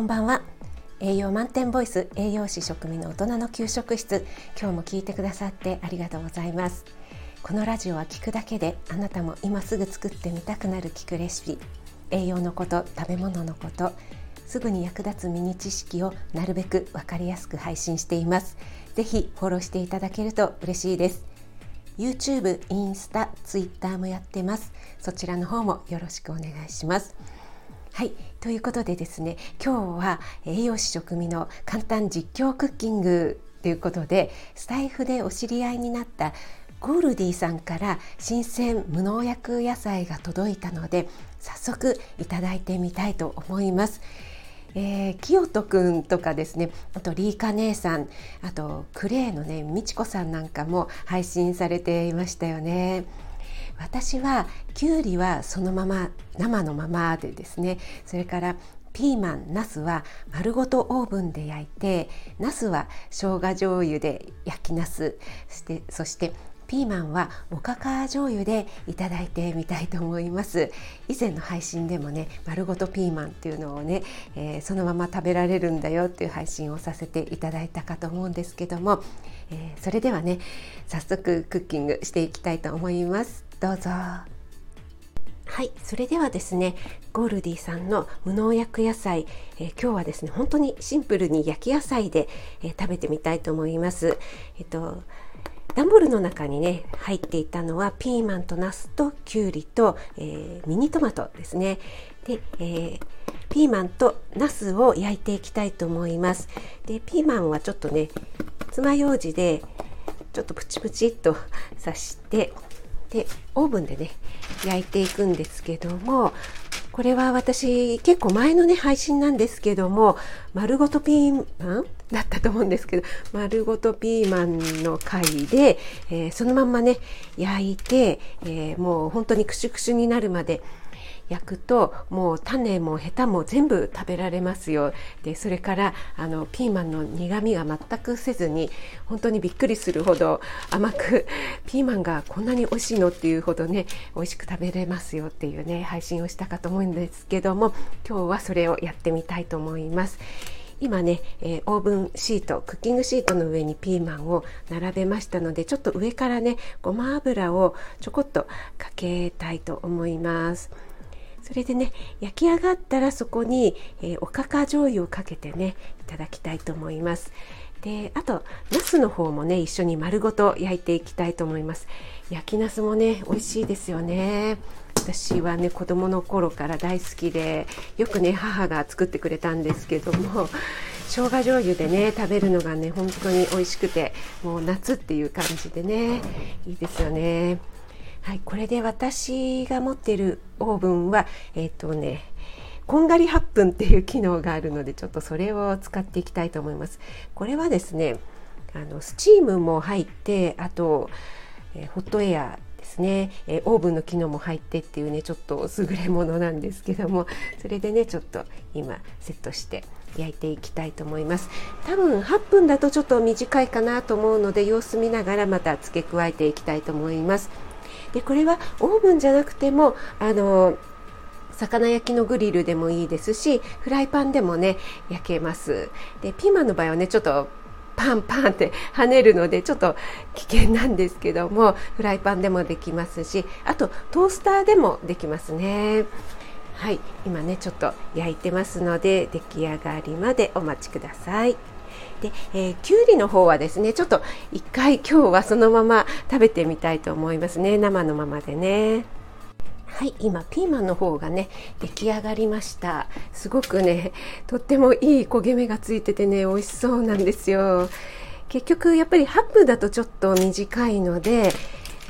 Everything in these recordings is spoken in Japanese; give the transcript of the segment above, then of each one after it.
こんばんは。栄養満点ボイス栄養士食味の大人の給食室。今日も聞いてくださってありがとうございます。このラジオは聞くだけであなたも今すぐ作ってみたくなる聞くレシピ。栄養のこと食べ物のことすぐに役立つミニ知識をなるべくわかりやすく配信しています。ぜひフォローしていただけると嬉しいです。YouTube、インスタ、Twitter もやってます。そちらの方もよろしくお願いします。はいということでですね今日は栄養士食味の簡単実況クッキングということでスタイフでお知り合いになったゴールディさんから新鮮無農薬野菜が届いたので早速いただいてみたいと思います。えー、清人くんとかですねあとリーカ姉さんあとクレイのね美智子さんなんかも配信されていましたよね。私はきゅうりはそのまま生のままでですね。それからピーマン、ナスは丸ごとオーブンで焼いてナスは生姜醤油で焼きナス。してそしてピーマンはおかか醤油でいただいてみたいと思います。以前の配信でもね丸ごとピーマンっていうのをね、えー、そのまま食べられるんだよっていう配信をさせていただいたかと思うんですけども、えー、それではね早速クッキングしていきたいと思います。どうぞ。はいそれではですねゴールディさんの無農薬野菜、えー、今日はですね本当にシンプルに焼き野菜で、えー、食べてみたいと思います。えっと段ボールの中にね入っていたのはピーマンとナスときゅうりと、えー、ミニトマトですね。で、えー、ピーマンとナスを焼いていきたいと思います。でピーマンはちょっとね爪楊枝でちょっとプチプチっと刺してでオーブンでね焼いていくんですけどもこれは私結構前のね配信なんですけども丸ごとピーマンだったと思うんですけど丸ごとピーマンの回で、えー、そのまんまね焼いて、えー、もう本当にクシュクシュになるまで焼くともう種もヘタも全部食べられますよでそれからあのピーマンの苦みが全くせずに本当にびっくりするほど甘く ピーマンがこんなに美味しいのっていうほどね美味しく食べれますよっていうね配信をしたかと思うんですけども今日はそれをやってみたいと思います。今ね、えー、オーブンシートクッキングシートの上にピーマンを並べましたのでちょっと上からねごま油をちょこっとかけたいと思います。それでね焼き上がったらそこに、えー、おかか醤油をかけてねいただきたいと思います。であとナスの方もね一緒に丸ごと焼いていきたいと思います。焼きナスもね美味しいですよね。私はね子供の頃から大好きでよくね母が作ってくれたんですけども生姜醤油でね食べるのがね本当に美味しくてもう夏っていう感じでねいいですよね。はい、これで私が持っているオーブンは、えっ、ー、とね、こんがり8分っていう機能があるので、ちょっとそれを使っていきたいと思います。これはですね、あのスチームも入って、あと、えー、ホットエアですね、えー、オーブンの機能も入ってっていうねちょっと優れものなんですけどもそれでねちょっと今セットして焼いていきたいと思います。多分8分だとちょっと短いかなと思うので様子見ながらまた付け加えていきたいと思います。でこれはオーブンじゃなくてもあの魚焼きのグリルでもいいですしフライパンでもね焼けます。でピーマンの場合はねちょっとパンパンって跳ねるのでちょっと危険なんですけどもフライパンでもできますしあとトースターでもできますね。はい。今ねちょっと焼いてますので出来上がりまでお待ちください。で、えー、きゅうりの方はですねちょっと一回今日はそのまま食べてみたいと思いますね。生のままでね。はい今ピーマンの方がね出来上がりました。すごくねとってもいい焦げ目がついててね美味しそうなんですよ。結局やっぱり8分だとちょっと短いので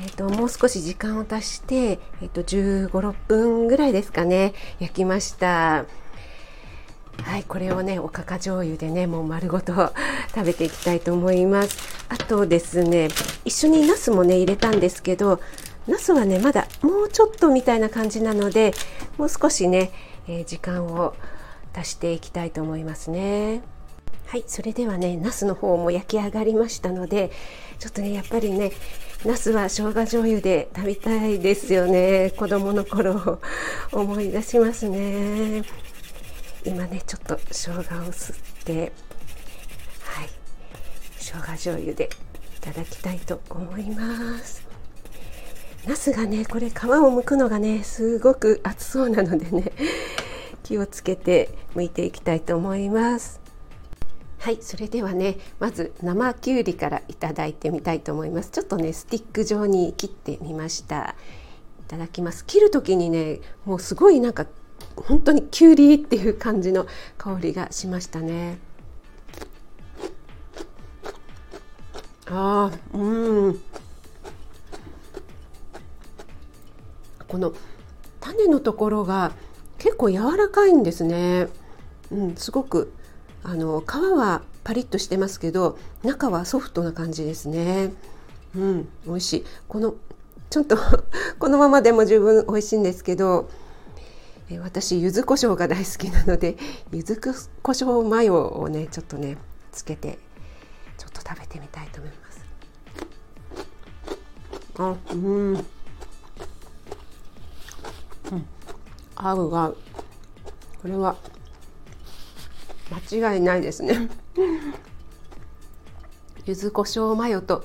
えーと、もう少し時間を足して、えーと、と15、6分ぐらいですかね焼きました。はいこれをねおかか醤油でねもう丸ごと食べていきたいと思います。あとですね一緒にナスもね入れたんですけどナスはねまだもうちょっとみたいな感じなのでもう少しね、えー、時間を足していきたいと思いますね。はいそれではねナスの方も焼き上がりましたのでちょっとねやっぱりねナスは生姜醤油で食べたいですよね。子供の頃を思い出しますね。今ねちょっと生姜を吸ってはい生姜醤油でいただきたいと思います。ナスがねこれ皮を剥くのがねすごく熱そうなのでね 気をつけて剥いていきたいと思います。はいそれではねまず生きゅうりからいただいてみたいと思います。ちょっとねスティック状に切ってみました。いただきます。切る時にねもうすごいなんか本当にきゅうりっていう感じの香りがしましたねあーうんこの種のところが結構柔らかいんですね。うん、すごくあの皮はパリッとしてますけど中はソフトな感じですね。うん、美味しい。このちょっと このままでも十分美味しいんですけど、私柚子胡椒が大好きなので 柚子胡椒マヨをねちょっとねつけてちょっと食べてみたいと思います。あ、うん。合うがこれは間違いないですね。柚子胡椒マヨと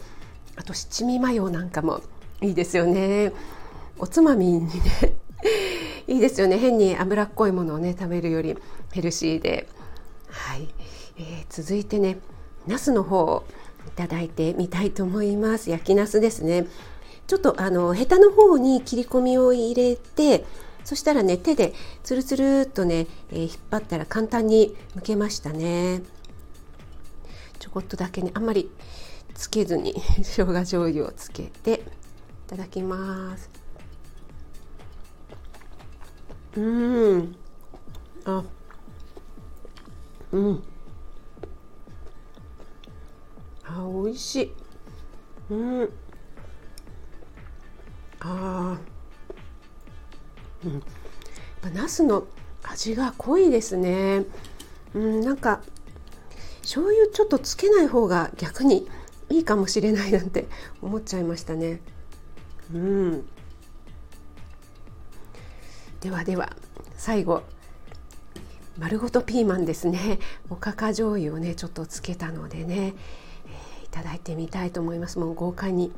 あと七味マヨなんかもいいですよね。おつまみにね。いいですよね。変に脂っこいものをね食べるよりヘルシーで。はい、えー、続いてねナスの方をいただいてみたいと思います。焼きナスですね。ちょっとあのヘタの方に切り込みを入れてそしたらね手でつるつるっとね、えー、引っ張ったら簡単に剥けましたね。ちょこっとだけねあんまりつけずに 生姜醤油をつけていただきます。うん。あ。うん。あ美味しい。うん。あうん、ナスの味が濃いですね。うん、なんか醤油ちょっとつけない方が逆にいいかもしれないなんて思っちゃいましたね。うん。ではでは最後丸ごとピーマンですね。おかか醤油をねちょっとつけたのでね、えー、いただいてみたいと思います。もう豪快に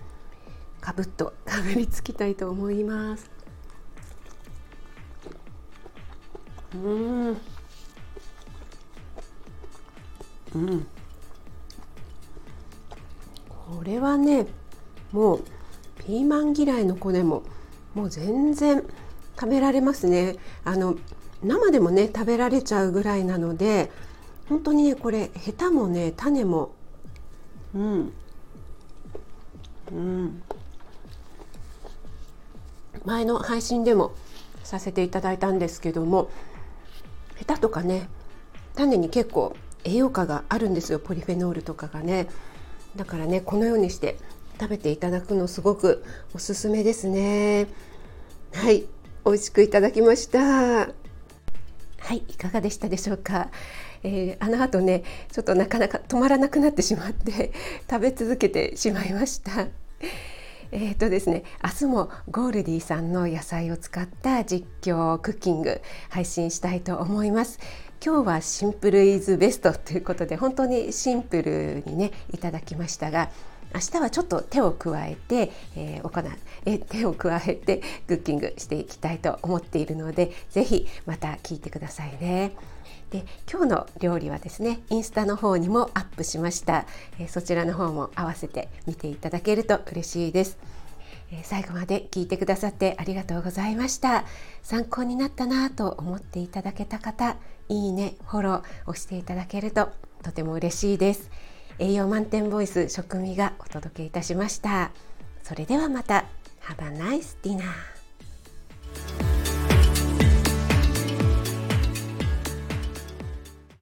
かぶっとかぶりつきたいと思います。うん。うん。これはねもうピーマン嫌いの子でももう全然食べられますね。あの生でもね食べられちゃうぐらいなので本当にねこれヘタもね種も。うん。うん。前の配信でもさせていただいたんですけどもヘタとかね種に結構栄養価があるんですよ。ポリフェノールとかがね。だからねこのようにして食べていただくのすごくおすすめですね。はい。美味しくいただきました。はいいかがでしたでしょうか、えー、あの後ねちょっとなかなか止まらなくなってしまって 食べ続けてしまいました。えーとですね、明日もゴールディさんの野菜を使った実況クッキング配信したいと思います。今日はシンプルイズベストということで本当にシンプルにねいただきましたが明日はちょっと手を加えて、えー、行うえ手を加えて クッキングしていきたいと思っているのでぜひまた聞いてくださいね。で今日の料理はですねインスタの方にもアップしました、えー、そちらの方も合わせて見ていただけると嬉しいです、えー、最後まで聞いてくださってありがとうございました。参考になったなと思っていただけた方いいねフォロー押していただけるととても嬉しいです。栄養満点ボイス食味がお届けいたしました。それではまた。Have a nice dinner